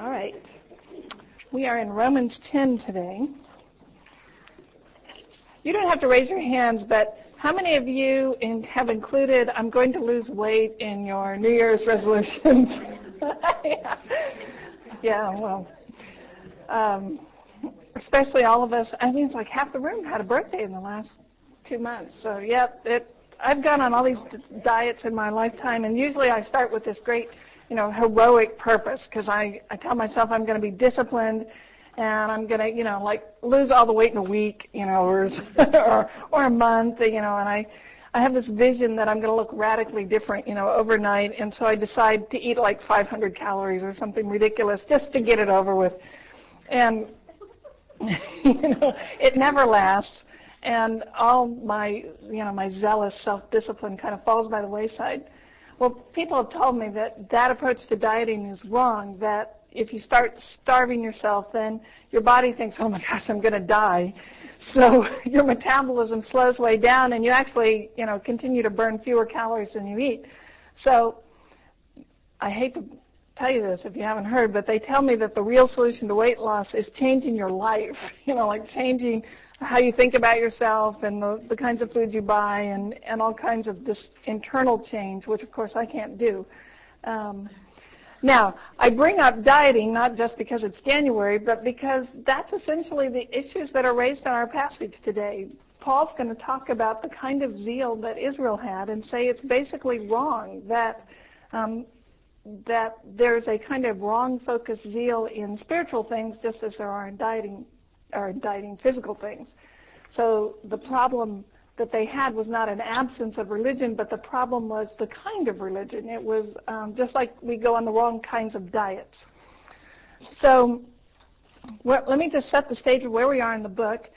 All right. We are in Romans 10 today. You don't have to raise your hands, but how many of you in, have included, I'm going to lose weight in your New Year's resolutions? yeah. yeah, well, um, especially all of us. I mean, it's like half the room had a birthday in the last two months. So, yeah, it, I've gone on all these diets in my lifetime, and usually I start with this great you know, heroic purpose because I, I tell myself I'm going to be disciplined and I'm going to, you know, like lose all the weight in a week, you know, or, or, or a month, you know, and I, I have this vision that I'm going to look radically different, you know, overnight. And so I decide to eat like 500 calories or something ridiculous just to get it over with. And, you know, it never lasts. And all my, you know, my zealous self-discipline kind of falls by the wayside. Well, people have told me that that approach to dieting is wrong, that if you start starving yourself, then your body thinks, oh my gosh, I'm going to die. So your metabolism slows way down and you actually, you know, continue to burn fewer calories than you eat. So I hate to tell you this if you haven't heard, but they tell me that the real solution to weight loss is changing your life. You know, like changing how you think about yourself and the, the kinds of food you buy and, and all kinds of this internal change, which of course I can't do. Um, now, I bring up dieting not just because it's January, but because that's essentially the issues that are raised in our passage today. Paul's going to talk about the kind of zeal that Israel had and say it's basically wrong that um, that there's a kind of wrong focused zeal in spiritual things just as there are in dieting are indicting physical things. So the problem that they had was not an absence of religion, but the problem was the kind of religion. It was um, just like we go on the wrong kinds of diets. So let me just set the stage of where we are in the book.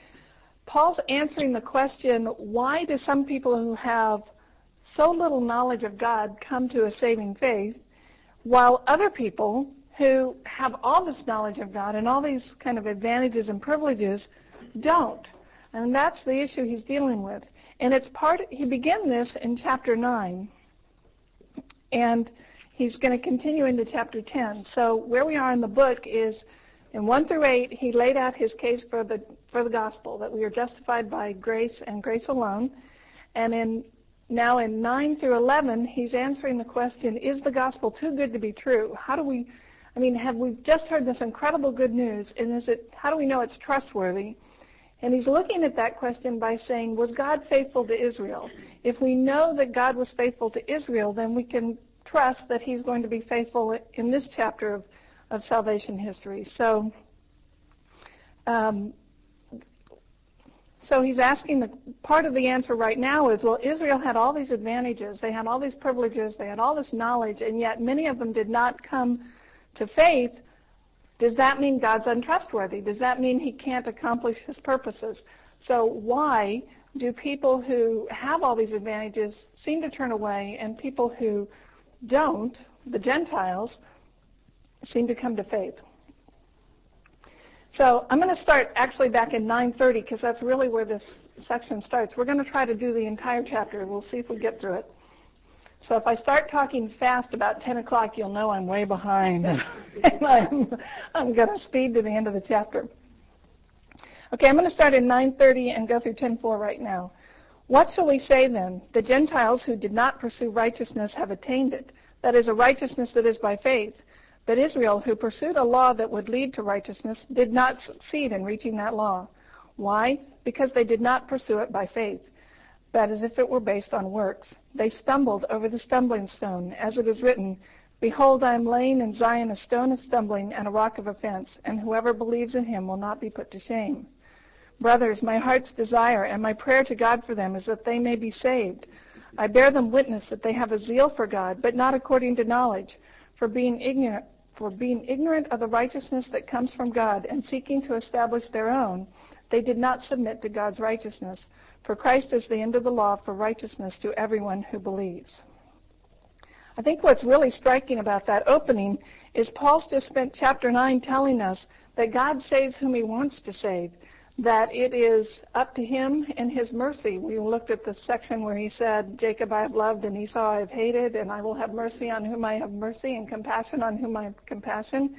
Paul's answering the question, why do some people who have so little knowledge of God come to a saving faith, while other people who have all this knowledge of God and all these kind of advantages and privileges don't. And that's the issue he's dealing with. And it's part, he began this in chapter 9. And he's going to continue into chapter 10. So where we are in the book is in 1 through 8, he laid out his case for the, for the gospel, that we are justified by grace and grace alone. And in now in 9 through 11, he's answering the question, is the gospel too good to be true? How do we I mean, have we just heard this incredible good news, and is it? How do we know it's trustworthy? And he's looking at that question by saying, was God faithful to Israel? If we know that God was faithful to Israel, then we can trust that he's going to be faithful in this chapter of, of salvation history. So, um, so he's asking the part of the answer right now is, well, Israel had all these advantages, they had all these privileges, they had all this knowledge, and yet many of them did not come to faith, does that mean God's untrustworthy? Does that mean he can't accomplish his purposes? So why do people who have all these advantages seem to turn away and people who don't, the Gentiles, seem to come to faith? So I'm going to start actually back in 930 because that's really where this section starts. We're going to try to do the entire chapter. We'll see if we get through it. So if I start talking fast about 10 o'clock, you'll know I'm way behind. and I'm, I'm going to speed to the end of the chapter. Okay, I'm going to start in 9.30 and go through 10.4 right now. What shall we say then? The Gentiles who did not pursue righteousness have attained it. That is a righteousness that is by faith. But Israel, who pursued a law that would lead to righteousness, did not succeed in reaching that law. Why? Because they did not pursue it by faith but as if it were based on works. They stumbled over the stumbling stone, as it is written, Behold, I am laying in Zion a stone of stumbling and a rock of offense, and whoever believes in him will not be put to shame. Brothers, my heart's desire and my prayer to God for them is that they may be saved. I bear them witness that they have a zeal for God, but not according to knowledge, for being ignorant for being ignorant of the righteousness that comes from God and seeking to establish their own, they did not submit to God's righteousness. For Christ is the end of the law for righteousness to everyone who believes. I think what's really striking about that opening is Paul's just spent chapter 9 telling us that God saves whom he wants to save, that it is up to him and his mercy. We looked at the section where he said, Jacob I have loved and Esau I have hated, and I will have mercy on whom I have mercy and compassion on whom I have compassion.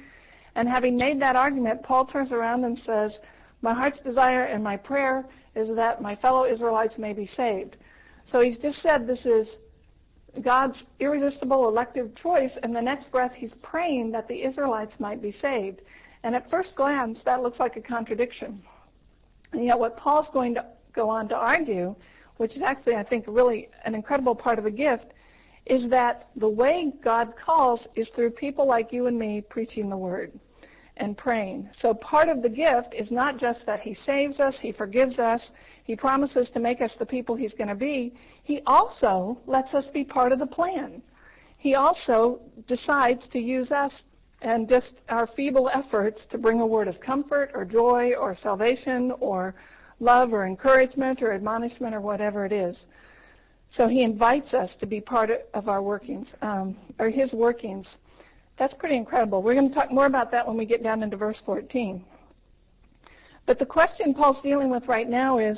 And having made that argument, Paul turns around and says, my heart's desire and my prayer is that my fellow Israelites may be saved. So he's just said this is God's irresistible elective choice, and the next breath he's praying that the Israelites might be saved. And at first glance, that looks like a contradiction. And yet what Paul's going to go on to argue, which is actually, I think, really an incredible part of the gift, is that the way God calls is through people like you and me preaching the word and praying. So part of the gift is not just that he saves us, he forgives us, he promises to make us the people he's going to be. He also lets us be part of the plan. He also decides to use us and just our feeble efforts to bring a word of comfort or joy or salvation or love or encouragement or admonishment or whatever it is. So he invites us to be part of our workings, um, or his workings. That's pretty incredible. We're going to talk more about that when we get down into verse 14. But the question Paul's dealing with right now is,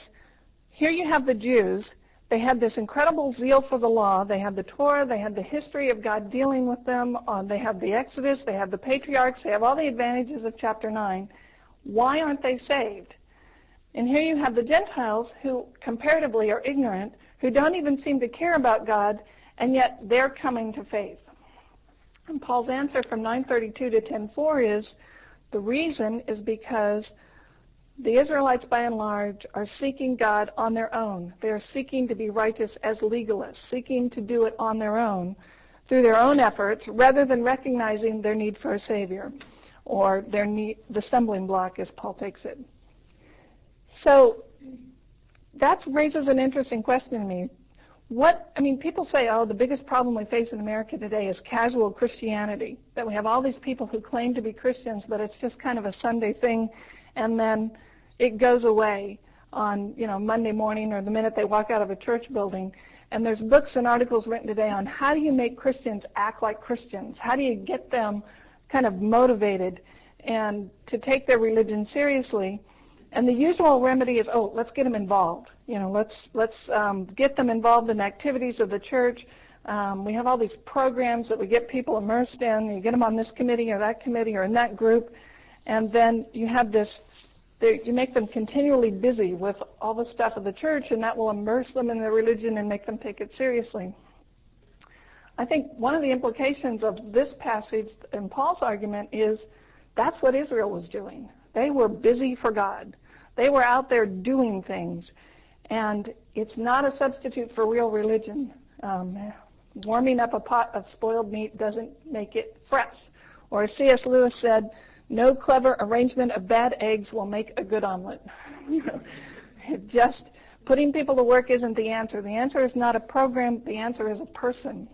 here you have the Jews. They had this incredible zeal for the law. They had the Torah. They had the history of God dealing with them. Uh, they have the Exodus. They have the patriarchs. They have all the advantages of chapter 9. Why aren't they saved? And here you have the Gentiles who comparatively are ignorant, who don't even seem to care about God, and yet they're coming to faith. And Paul's answer from 932 to 10:4 is the reason is because the Israelites by and large are seeking God on their own. They are seeking to be righteous as legalists, seeking to do it on their own through their own efforts rather than recognizing their need for a savior or their need the stumbling block as Paul takes it. So that raises an interesting question to me what I mean, people say, oh, the biggest problem we face in America today is casual Christianity. That we have all these people who claim to be Christians, but it's just kind of a Sunday thing, and then it goes away on you know Monday morning or the minute they walk out of a church building. And there's books and articles written today on how do you make Christians act like Christians? How do you get them kind of motivated and to take their religion seriously? And the usual remedy is, oh, let's get them involved. You know, let's let's um, get them involved in activities of the church. Um, we have all these programs that we get people immersed in. You get them on this committee or that committee or in that group, and then you have this. You make them continually busy with all the stuff of the church, and that will immerse them in their religion and make them take it seriously. I think one of the implications of this passage in Paul's argument is that's what Israel was doing. They were busy for God. They were out there doing things. And it's not a substitute for real religion. Um, warming up a pot of spoiled meat doesn't make it fresh. Or as C.S. Lewis said, no clever arrangement of bad eggs will make a good omelet. just putting people to work isn't the answer. The answer is not a program. The answer is a person.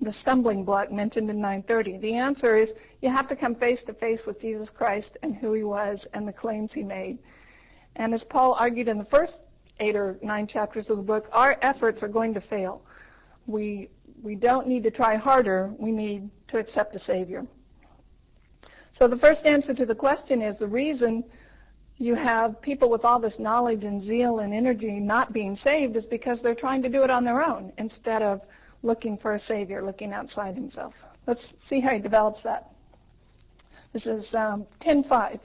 The stumbling block mentioned in 930. The answer is you have to come face to face with Jesus Christ and who he was and the claims he made. And as Paul argued in the first eight or nine chapters of the book, our efforts are going to fail. We, we don't need to try harder. We need to accept a Savior. So the first answer to the question is the reason you have people with all this knowledge and zeal and energy not being saved is because they're trying to do it on their own instead of looking for a Savior, looking outside himself. Let's see how he develops that. This is um, 10.5.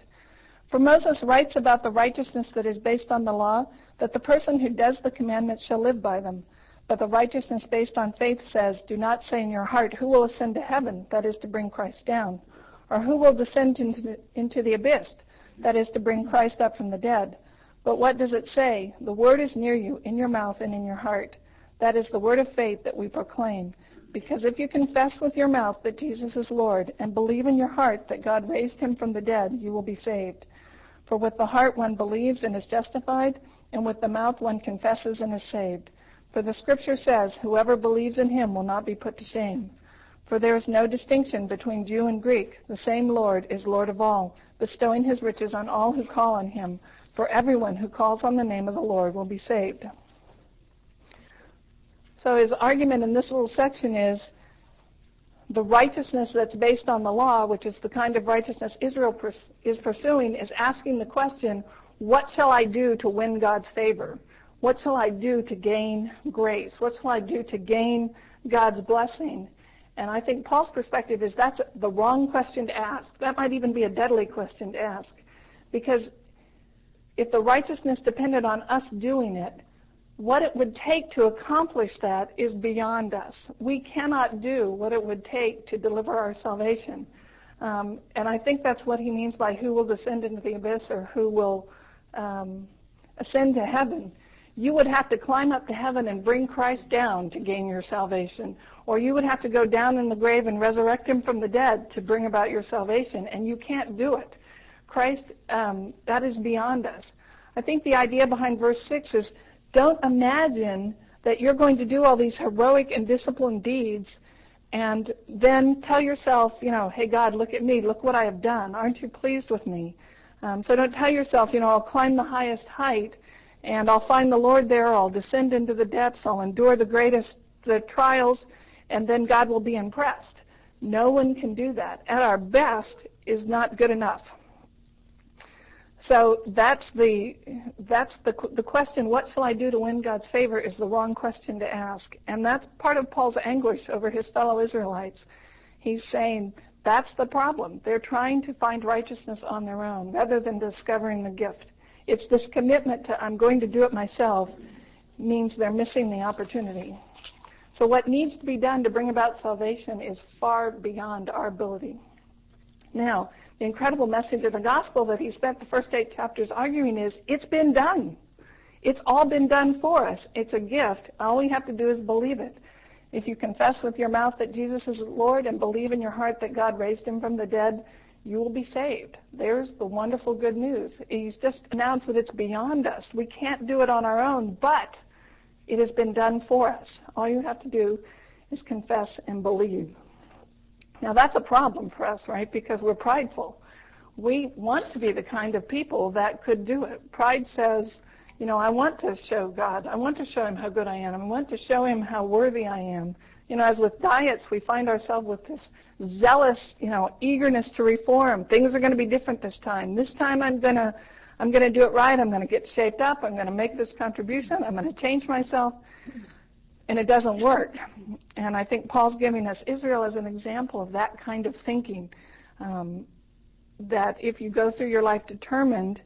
For Moses writes about the righteousness that is based on the law, that the person who does the commandments shall live by them. But the righteousness based on faith says, Do not say in your heart, Who will ascend to heaven? That is to bring Christ down. Or who will descend into, into the abyss? That is to bring Christ up from the dead. But what does it say? The word is near you, in your mouth and in your heart. That is the word of faith that we proclaim. Because if you confess with your mouth that Jesus is Lord and believe in your heart that God raised him from the dead, you will be saved. For with the heart one believes and is justified, and with the mouth one confesses and is saved. For the scripture says, Whoever believes in him will not be put to shame. For there is no distinction between Jew and Greek. The same Lord is Lord of all, bestowing his riches on all who call on him. For everyone who calls on the name of the Lord will be saved. So his argument in this little section is the righteousness that's based on the law, which is the kind of righteousness Israel pers- is pursuing, is asking the question, what shall I do to win God's favor? What shall I do to gain grace? What shall I do to gain God's blessing? And I think Paul's perspective is that's the wrong question to ask. That might even be a deadly question to ask. Because if the righteousness depended on us doing it, what it would take to accomplish that is beyond us. We cannot do what it would take to deliver our salvation. Um, and I think that's what he means by who will descend into the abyss or who will um, ascend to heaven. You would have to climb up to heaven and bring Christ down to gain your salvation. Or you would have to go down in the grave and resurrect him from the dead to bring about your salvation. And you can't do it. Christ, um, that is beyond us. I think the idea behind verse 6 is don't imagine that you're going to do all these heroic and disciplined deeds and then tell yourself, you know, hey, God, look at me. Look what I have done. Aren't you pleased with me? Um, so don't tell yourself, you know, I'll climb the highest height and I'll find the Lord there. I'll descend into the depths. I'll endure the greatest the trials, and then God will be impressed. No one can do that. At our best is not good enough. So that's the that's the the question. What shall I do to win God's favor? Is the wrong question to ask, and that's part of Paul's anguish over his fellow Israelites. He's saying that's the problem. They're trying to find righteousness on their own rather than discovering the gift. It's this commitment to I'm going to do it myself means they're missing the opportunity. So what needs to be done to bring about salvation is far beyond our ability. Now, the incredible message of the gospel that he spent the first eight chapters arguing is it's been done. It's all been done for us. It's a gift. All we have to do is believe it. If you confess with your mouth that Jesus is Lord and believe in your heart that God raised him from the dead, you will be saved. There's the wonderful good news. He's just announced that it's beyond us. We can't do it on our own, but it has been done for us. All you have to do is confess and believe. Now that's a problem for us, right? Because we're prideful. We want to be the kind of people that could do it. Pride says, you know, I want to show God. I want to show him how good I am. I want to show him how worthy I am. You know, as with diets, we find ourselves with this zealous, you know, eagerness to reform. Things are going to be different this time. This time I'm going to I'm going to do it right. I'm going to get shaped up. I'm going to make this contribution. I'm going to change myself and it doesn't work. And I think Paul's giving us Israel as an example of that kind of thinking. Um, that if you go through your life determined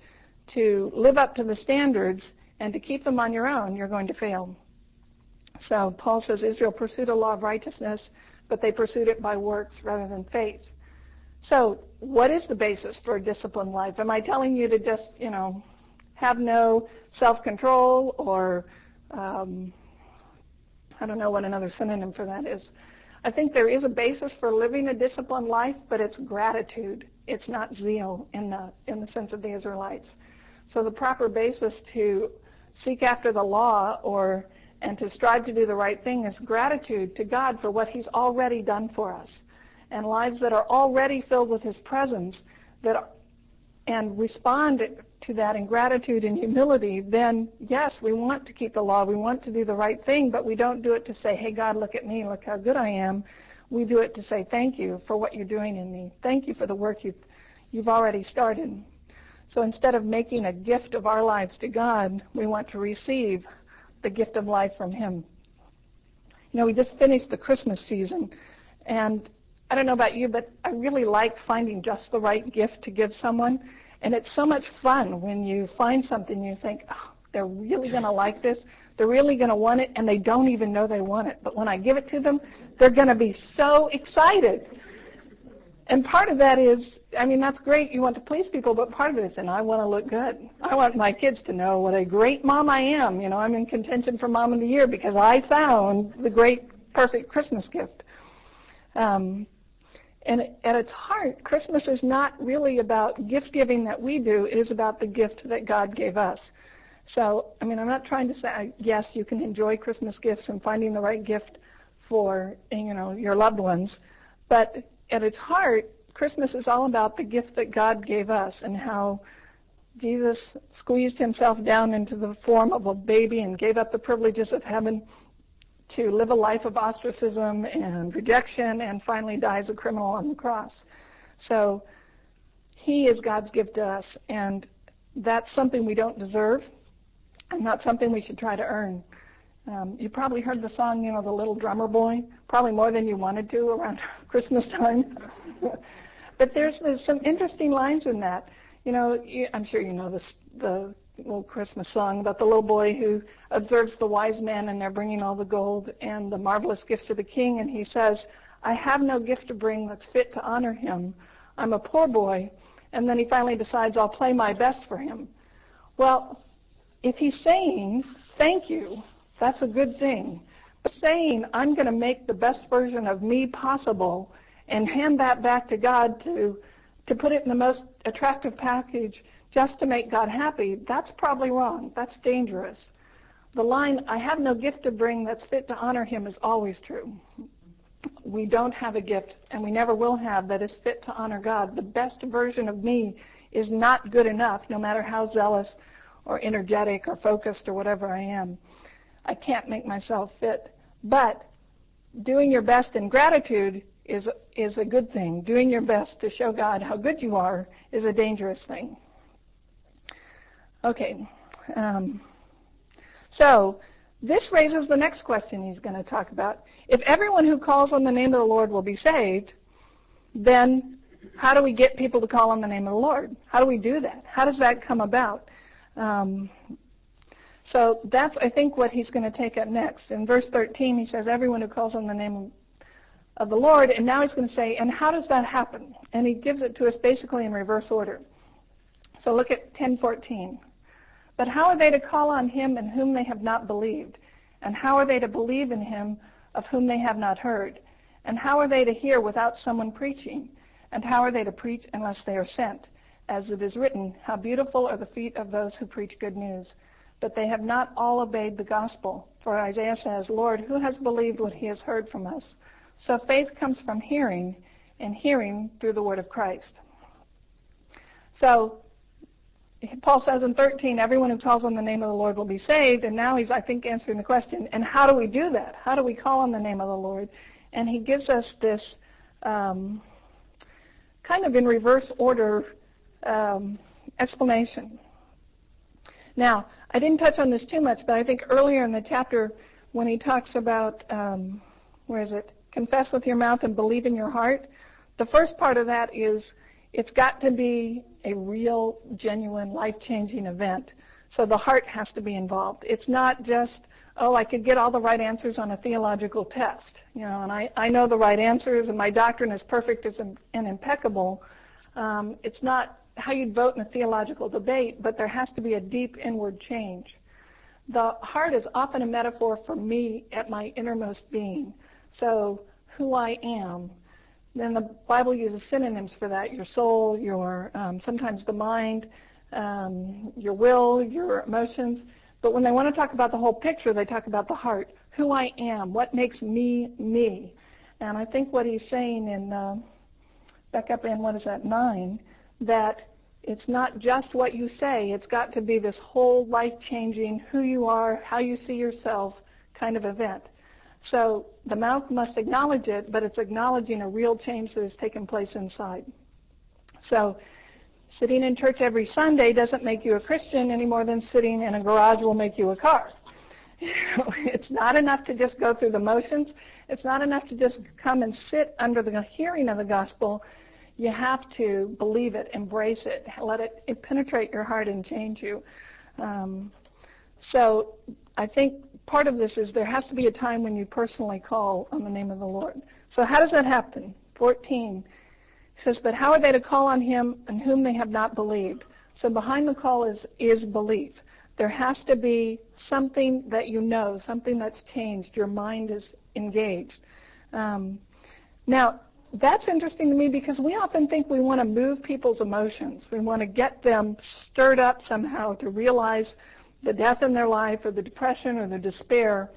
to live up to the standards and to keep them on your own, you're going to fail. So Paul says Israel pursued a law of righteousness, but they pursued it by works rather than faith. So what is the basis for a disciplined life? Am I telling you to just, you know, have no self-control or um, I don't know what another synonym for that is. I think there is a basis for living a disciplined life, but it's gratitude. It's not zeal in the in the sense of the Israelites. So the proper basis to seek after the law or and to strive to do the right thing is gratitude to God for what He's already done for us, and lives that are already filled with His presence that and respond to that in gratitude and humility, then yes, we want to keep the law. We want to do the right thing, but we don't do it to say, hey, God, look at me. Look how good I am. We do it to say, thank you for what you're doing in me. Thank you for the work you've, you've already started. So instead of making a gift of our lives to God, we want to receive the gift of life from Him. You know, we just finished the Christmas season, and I don't know about you, but I really like finding just the right gift to give someone. And it's so much fun when you find something you think, oh, they're really going to like this. They're really going to want it, and they don't even know they want it. But when I give it to them, they're going to be so excited. And part of that is, I mean, that's great. You want to please people, but part of it is, and I want to look good. I want my kids to know what a great mom I am. You know, I'm in contention for Mom of the Year because I found the great, perfect Christmas gift. Um, and at its heart, Christmas is not really about gift giving that we do. It is about the gift that God gave us. So, I mean, I'm not trying to say, yes, you can enjoy Christmas gifts and finding the right gift for, you know, your loved ones. But at its heart, Christmas is all about the gift that God gave us and how Jesus squeezed himself down into the form of a baby and gave up the privileges of heaven to live a life of ostracism and rejection and finally dies a criminal on the cross. So he is God's gift to us, and that's something we don't deserve and not something we should try to earn. Um, you probably heard the song, you know, The Little Drummer Boy, probably more than you wanted to around Christmas time. but there's, there's some interesting lines in that. You know, you, I'm sure you know this, the little Christmas song about the little boy who observes the wise men and they're bringing all the gold and the marvelous gifts to the king, and he says, I have no gift to bring that's fit to honor him. I'm a poor boy. And then he finally decides, I'll play my best for him. Well, if he's saying, thank you, that's a good thing. But saying, I'm going to make the best version of me possible and hand that back to God to, to put it in the most attractive package just to make God happy, that's probably wrong. That's dangerous. The line, I have no gift to bring that's fit to honor him, is always true. We don't have a gift, and we never will have, that is fit to honor God. The best version of me is not good enough, no matter how zealous or energetic or focused or whatever I am. I can't make myself fit. But doing your best in gratitude is, is a good thing. Doing your best to show God how good you are is a dangerous thing. Okay. Um, so, this raises the next question he's going to talk about. If everyone who calls on the name of the Lord will be saved, then how do we get people to call on the name of the Lord? How do we do that? How does that come about? Um, so that's, I think, what he's going to take up next. In verse 13, he says, everyone who calls on the name of the Lord, and now he's going to say, and how does that happen? And he gives it to us basically in reverse order. So look at 1014. But how are they to call on him in whom they have not believed? And how are they to believe in him of whom they have not heard? And how are they to hear without someone preaching? And how are they to preach unless they are sent? As it is written, How beautiful are the feet of those who preach good news. But they have not all obeyed the gospel. For Isaiah says, Lord, who has believed what he has heard from us? So faith comes from hearing, and hearing through the word of Christ. So Paul says in 13, everyone who calls on the name of the Lord will be saved. And now he's, I think, answering the question, and how do we do that? How do we call on the name of the Lord? And he gives us this um, kind of in reverse order um, explanation. Now, I didn't touch on this too much, but I think earlier in the chapter when he talks about, um, where is it? Confess with your mouth and believe in your heart. The first part of that is it's got to be a real, genuine, life-changing event. So the heart has to be involved. It's not just, oh, I could get all the right answers on a theological test, you know, and I, I know the right answers and my doctrine is perfect and impeccable. Um, it's not how you'd vote in a theological debate, but there has to be a deep inward change. The heart is often a metaphor for me at my innermost being. So who I am, then the Bible uses synonyms for that: your soul, your um, sometimes the mind, um, your will, your emotions. But when they want to talk about the whole picture, they talk about the heart, who I am, what makes me me. And I think what he's saying in uh, back up in what is that nine, that it's not just what you say; it's got to be this whole life-changing, who you are, how you see yourself kind of event. So the mouth must acknowledge it, but it's acknowledging a real change that has taken place inside. So sitting in church every Sunday doesn't make you a Christian any more than sitting in a garage will make you a car. it's not enough to just go through the motions. It's not enough to just come and sit under the hearing of the gospel. You have to believe it, embrace it, let it, it penetrate your heart and change you. Um, so I think part of this is there has to be a time when you personally call on the name of the Lord. So how does that happen? 14 says, But how are they to call on him in whom they have not believed? So behind the call is, is belief. There has to be something that you know, something that's changed. Your mind is engaged. Um, now, that's interesting to me because we often think we want to move people's emotions. We want to get them stirred up somehow to realize the death in their life or the depression or the despair.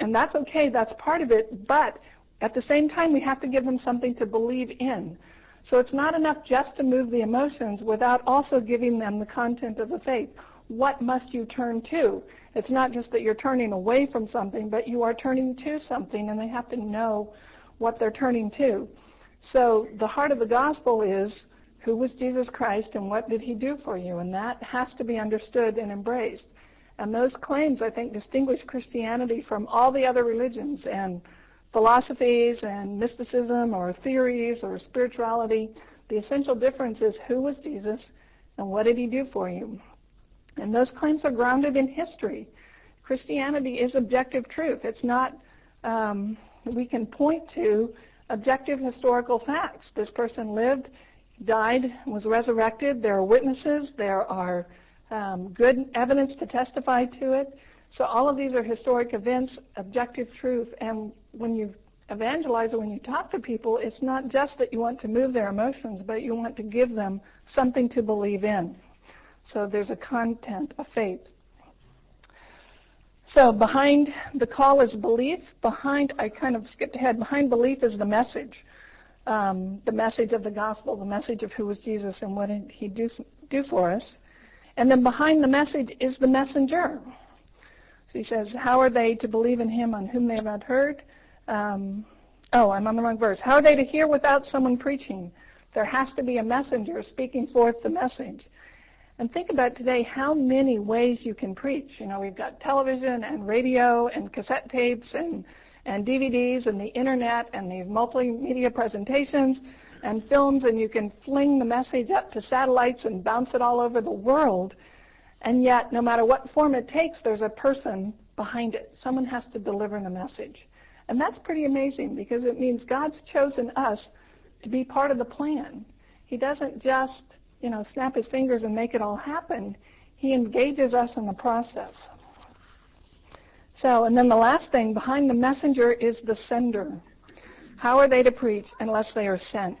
And that's okay, that's part of it, but at the same time, we have to give them something to believe in. So it's not enough just to move the emotions without also giving them the content of the faith. What must you turn to? It's not just that you're turning away from something, but you are turning to something, and they have to know what they're turning to. So the heart of the gospel is who was Jesus Christ and what did he do for you? And that has to be understood and embraced. And those claims, I think, distinguish Christianity from all the other religions and philosophies and mysticism or theories or spirituality. The essential difference is who was Jesus and what did he do for you? And those claims are grounded in history. Christianity is objective truth. It's not, um, we can point to objective historical facts. This person lived, died, was resurrected. There are witnesses. There are um, good evidence to testify to it. So all of these are historic events, objective truth. And when you evangelize or when you talk to people, it's not just that you want to move their emotions, but you want to give them something to believe in. So there's a content, a faith. So behind the call is belief. Behind, I kind of skipped ahead. Behind belief is the message, um, the message of the gospel, the message of who was Jesus and what did he do do for us. And then behind the message is the messenger. So he says, how are they to believe in him on whom they have not heard? Um, oh, I'm on the wrong verse. How are they to hear without someone preaching? There has to be a messenger speaking forth the message. And think about today how many ways you can preach. You know, we've got television and radio and cassette tapes and, and DVDs and the internet and these multimedia presentations and films and you can fling the message up to satellites and bounce it all over the world. And yet, no matter what form it takes, there's a person behind it. Someone has to deliver the message. And that's pretty amazing because it means God's chosen us to be part of the plan. He doesn't just you know, snap his fingers and make it all happen. He engages us in the process. So, and then the last thing, behind the messenger is the sender. How are they to preach unless they are sent?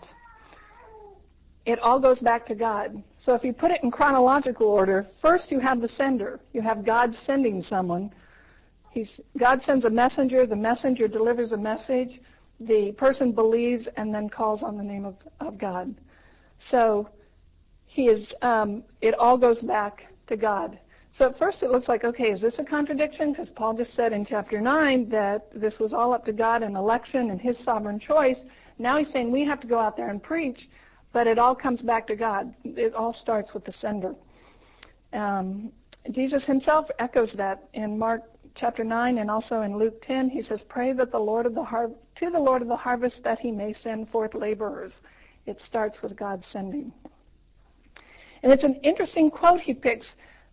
It all goes back to God. So if you put it in chronological order, first you have the sender. You have God sending someone. He's, God sends a messenger. The messenger delivers a message. The person believes and then calls on the name of, of God. So he is, um, it all goes back to God. So at first it looks like, okay, is this a contradiction? Because Paul just said in chapter 9 that this was all up to God and election and his sovereign choice. Now he's saying we have to go out there and preach, but it all comes back to God. It all starts with the sender. Um, Jesus himself echoes that in Mark chapter 9 and also in Luke 10. He says, pray that the Lord of the har- to the Lord of the harvest that he may send forth laborers. It starts with God sending. And it's an interesting quote he picks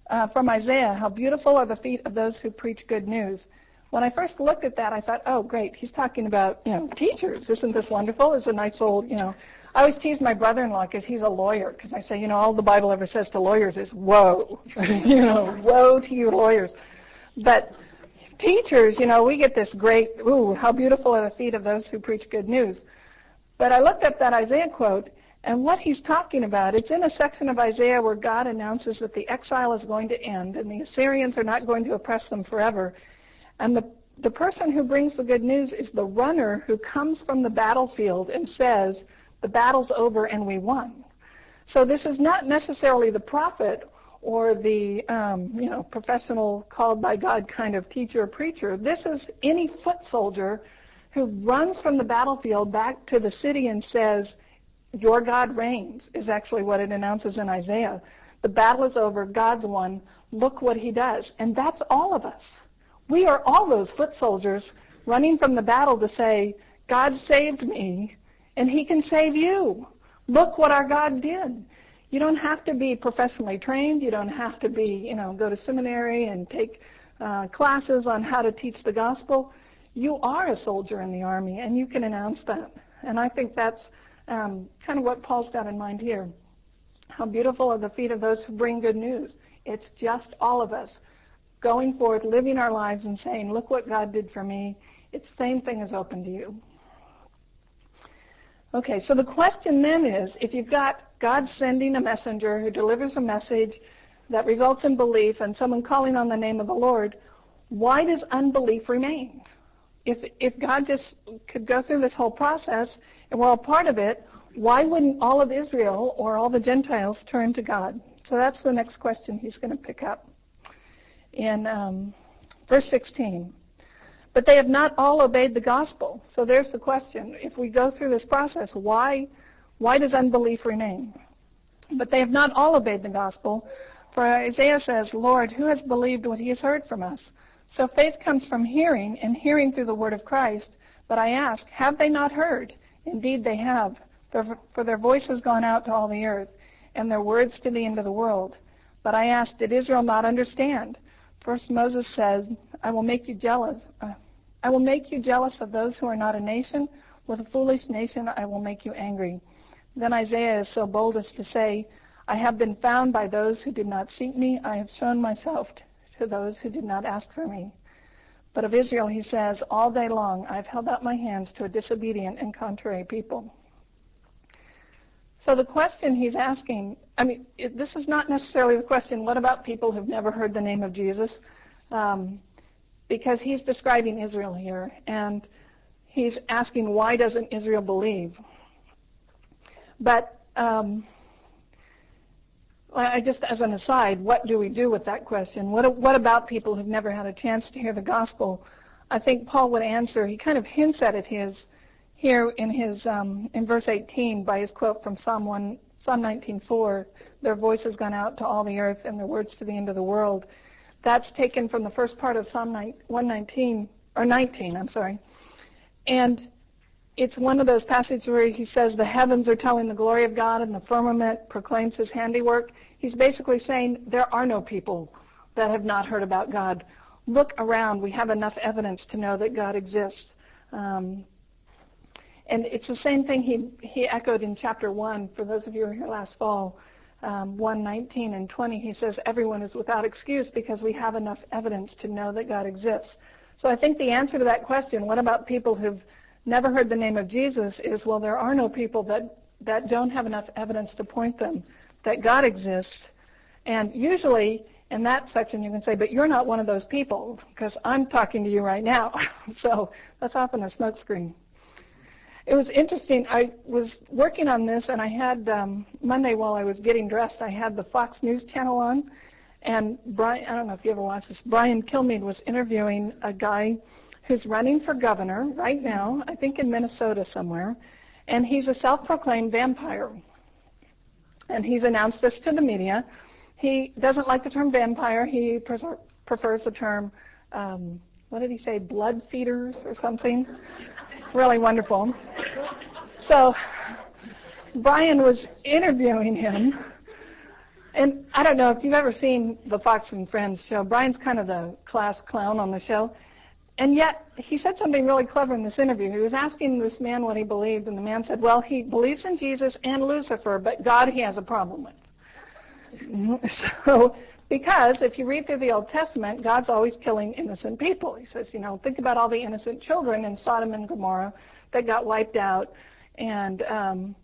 uh, from Isaiah, how beautiful are the feet of those who preach good news. When I first looked at that, I thought, oh, great, he's talking about, you know, teachers. Isn't this wonderful? It's a nice old, you know. I always tease my brother-in-law because he's a lawyer, because I say, you know, all the Bible ever says to lawyers is, whoa, you know, woe to you lawyers. But teachers, you know, we get this great, ooh, how beautiful are the feet of those who preach good news. But I looked up that Isaiah quote, and what he's talking about, it's in a section of Isaiah where God announces that the exile is going to end and the Assyrians are not going to oppress them forever. And the, the person who brings the good news is the runner who comes from the battlefield and says, the battle's over and we won. So this is not necessarily the prophet or the um, you know professional called by God kind of teacher or preacher. This is any foot soldier who runs from the battlefield back to the city and says, your God reigns is actually what it announces in Isaiah. The battle is over. God's won. Look what he does. And that's all of us. We are all those foot soldiers running from the battle to say, God saved me and he can save you. Look what our God did. You don't have to be professionally trained. You don't have to be, you know, go to seminary and take uh, classes on how to teach the gospel. You are a soldier in the army and you can announce that. And I think that's um, kind of what Paul's got in mind here. How beautiful are the feet of those who bring good news. It's just all of us going forth, living our lives and saying, look what God did for me. It's the same thing as open to you. Okay, so the question then is, if you've got God sending a messenger who delivers a message that results in belief and someone calling on the name of the Lord, why does unbelief remain? If if God just could go through this whole process and we're all part of it, why wouldn't all of Israel or all the Gentiles turn to God? So that's the next question he's going to pick up in um, verse 16. But they have not all obeyed the gospel. So there's the question. If we go through this process, why why does unbelief remain? But they have not all obeyed the gospel. For Isaiah says, Lord, who has believed what he has heard from us? So faith comes from hearing, and hearing through the word of Christ. But I ask, have they not heard? Indeed they have, for their voice has gone out to all the earth, and their words to the end of the world. But I ask, did Israel not understand? First Moses said, I will make you jealous. Uh, I will make you jealous of those who are not a nation. With a foolish nation I will make you angry. Then Isaiah is so bold as to say, I have been found by those who did not seek me. I have shown myself to those who did not ask for me. But of Israel he says, All day long I've held out my hands to a disobedient and contrary people. So the question he's asking, I mean, it, this is not necessarily the question, what about people who've never heard the name of Jesus? Um, because he's describing Israel here, and he's asking, why doesn't Israel believe? But um, I just, as an aside, what do we do with that question? What, what about people who've never had a chance to hear the gospel? I think Paul would answer. He kind of hints at it his, here in his um, in verse 18 by his quote from Psalm 1, Psalm 19:4. Their voice has gone out to all the earth, and their words to the end of the world. That's taken from the first part of Psalm 119 or 19. I'm sorry, and it's one of those passages where he says the heavens are telling the glory of God and the firmament proclaims his handiwork. He's basically saying there are no people that have not heard about God. Look around. We have enough evidence to know that God exists. Um, and it's the same thing he, he echoed in chapter 1. For those of you who were here last fall, um, 1, 19 and 20, he says everyone is without excuse because we have enough evidence to know that God exists. So I think the answer to that question, what about people who've never heard the name of Jesus is, well, there are no people that, that don't have enough evidence to point them that God exists. And usually in that section you can say, but you're not one of those people because I'm talking to you right now. so that's often a smokescreen. It was interesting. I was working on this, and I had um, Monday while I was getting dressed, I had the Fox News channel on, and Brian. I don't know if you ever watched this. Brian Kilmeade was interviewing a guy who's running for governor right now, I think in Minnesota somewhere, and he's a self-proclaimed vampire. And he's announced this to the media. He doesn't like the term vampire. He prefers the term, um, what did he say, blood feeders or something? really wonderful. So Brian was interviewing him. And I don't know if you've ever seen the Fox and Friends show. Brian's kind of the class clown on the show. And yet, he said something really clever in this interview. He was asking this man what he believed, and the man said, well, he believes in Jesus and Lucifer, but God he has a problem with. So, because if you read through the Old Testament, God's always killing innocent people. He says, you know, think about all the innocent children in Sodom and Gomorrah that got wiped out. And um,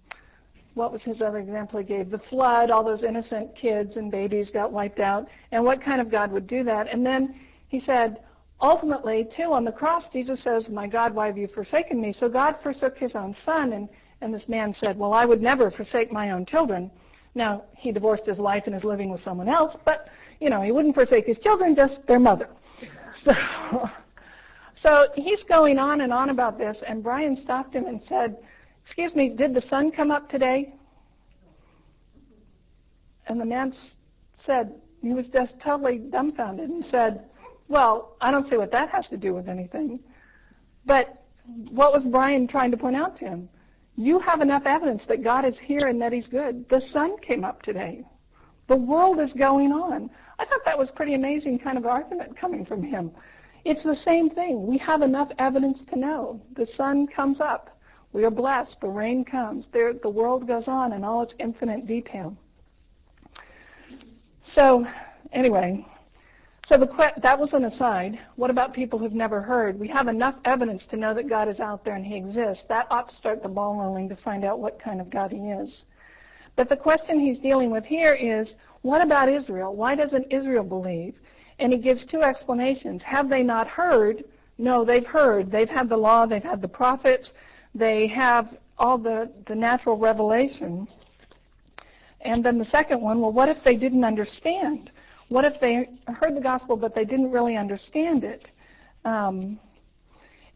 what was his other example he gave? The flood, all those innocent kids and babies got wiped out. And what kind of God would do that? And then he said, ultimately, too, on the cross, Jesus says, My God, why have you forsaken me? So God forsook his own son, and, and this man said, Well, I would never forsake my own children. Now, he divorced his wife and is living with someone else, but, you know, he wouldn't forsake his children, just their mother. So, so he's going on and on about this, and Brian stopped him and said, Excuse me, did the sun come up today? And the man said, he was just totally dumbfounded and said, well, I don't see what that has to do with anything. But what was Brian trying to point out to him? You have enough evidence that God is here and that he's good. The sun came up today. The world is going on. I thought that was pretty amazing kind of argument coming from him. It's the same thing. We have enough evidence to know. The sun comes up. We are blessed. The rain comes. There, the world goes on in all its infinite detail. So, anyway, so the, that was an aside. What about people who've never heard? We have enough evidence to know that God is out there and He exists. That ought to start the ball rolling to find out what kind of God He is. But the question he's dealing with here is, what about Israel? Why doesn't Israel believe? And he gives two explanations. Have they not heard? No, they've heard. They've had the law, they've had the prophets, they have all the, the natural revelation. And then the second one, well, what if they didn't understand? What if they heard the gospel but they didn't really understand it? Um,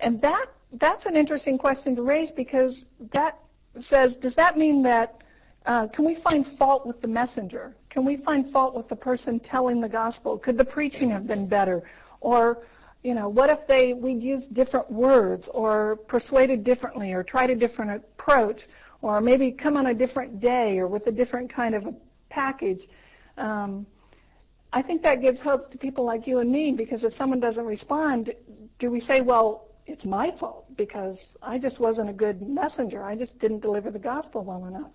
and that that's an interesting question to raise because that says, does that mean that uh, can we find fault with the messenger? Can we find fault with the person telling the gospel? Could the preaching have been better? Or, you know, what if they we'd used different words or persuaded differently or tried a different approach or maybe come on a different day or with a different kind of a package? Um, I think that gives hope to people like you and me because if someone doesn't respond, do we say, well, it's my fault because I just wasn't a good messenger. I just didn't deliver the gospel well enough.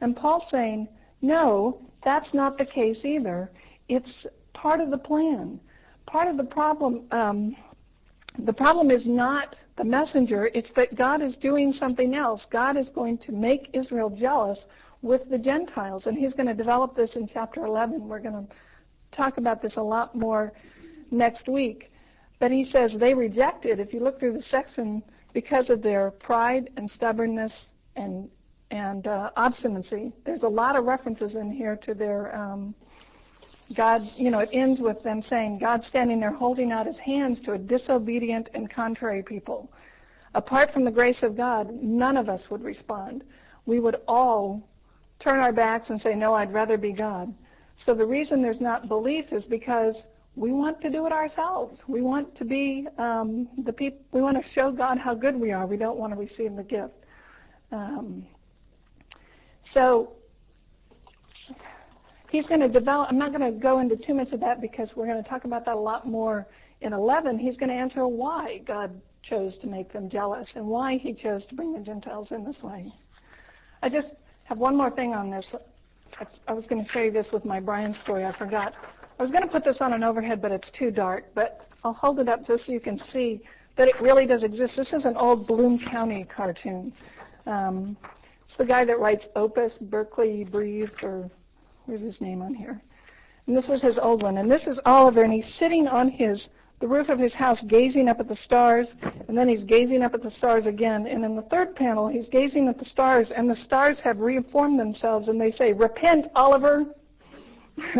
And Paul's saying, no, that's not the case either. It's part of the plan. Part of the problem, um, the problem is not the messenger, it's that God is doing something else. God is going to make Israel jealous with the Gentiles, and he's going to develop this in chapter 11. We're going to talk about this a lot more next week. But he says they rejected, if you look through the section, because of their pride and stubbornness and and uh, obstinacy. There's a lot of references in here to their um, God. You know, it ends with them saying, "God standing there holding out His hands to a disobedient and contrary people." Apart from the grace of God, none of us would respond. We would all turn our backs and say, "No, I'd rather be God." So the reason there's not belief is because we want to do it ourselves. We want to be um, the people. We want to show God how good we are. We don't want to receive the gift. Um, so he's going to develop. I'm not going to go into too much of that because we're going to talk about that a lot more in 11. He's going to answer why God chose to make them jealous and why He chose to bring the Gentiles in this way. I just have one more thing on this. I, was going to say this with my Brian story. I forgot. I was going to put this on an overhead, but it's too dark. But I'll hold it up just so you can see that it really does exist. This is an old Bloom County cartoon. Um, it's the guy that writes Opus, Berkeley Breathed, or where's his name on here? And this was his old one. And this is Oliver, and he's sitting on his the roof of his house gazing up at the stars, and then he's gazing up at the stars again. And in the third panel, he's gazing at the stars, and the stars have reformed themselves, and they say, Repent, Oliver.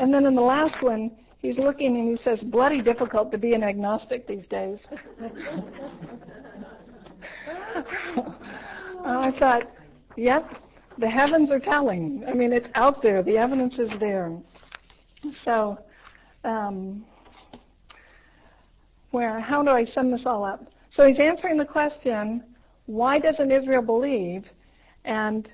And then in the last one, he's looking and he says, bloody difficult to be an agnostic these days. I thought, yep, the heavens are telling. I mean, it's out there. The evidence is there. So, um, where, how do I sum this all up? So he's answering the question, why doesn't Israel believe? And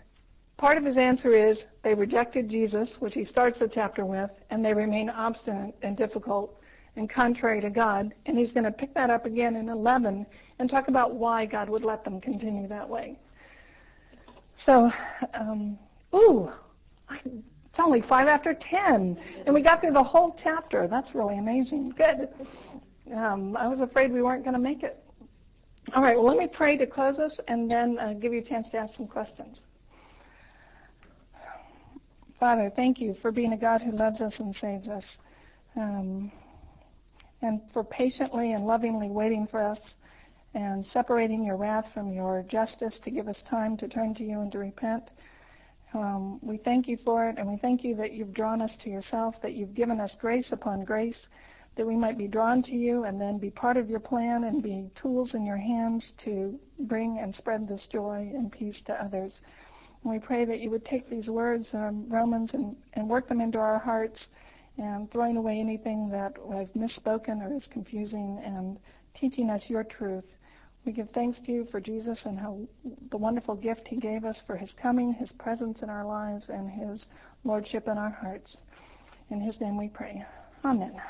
Part of his answer is they rejected Jesus, which he starts the chapter with, and they remain obstinate and difficult and contrary to God. And he's going to pick that up again in 11 and talk about why God would let them continue that way. So, um, ooh, it's only five after 10, and we got through the whole chapter. That's really amazing. Good. Um, I was afraid we weren't going to make it. All right, well, let me pray to close us and then uh, give you a chance to ask some questions. Father, thank you for being a God who loves us and saves us, um, and for patiently and lovingly waiting for us and separating your wrath from your justice to give us time to turn to you and to repent. Um, we thank you for it, and we thank you that you've drawn us to yourself, that you've given us grace upon grace, that we might be drawn to you and then be part of your plan and be tools in your hands to bring and spread this joy and peace to others. And we pray that you would take these words, um, Romans, and, and work them into our hearts and throwing away anything that I've misspoken or is confusing and teaching us your truth. We give thanks to you for Jesus and how the wonderful gift he gave us for his coming, his presence in our lives, and his lordship in our hearts. In his name we pray. Amen.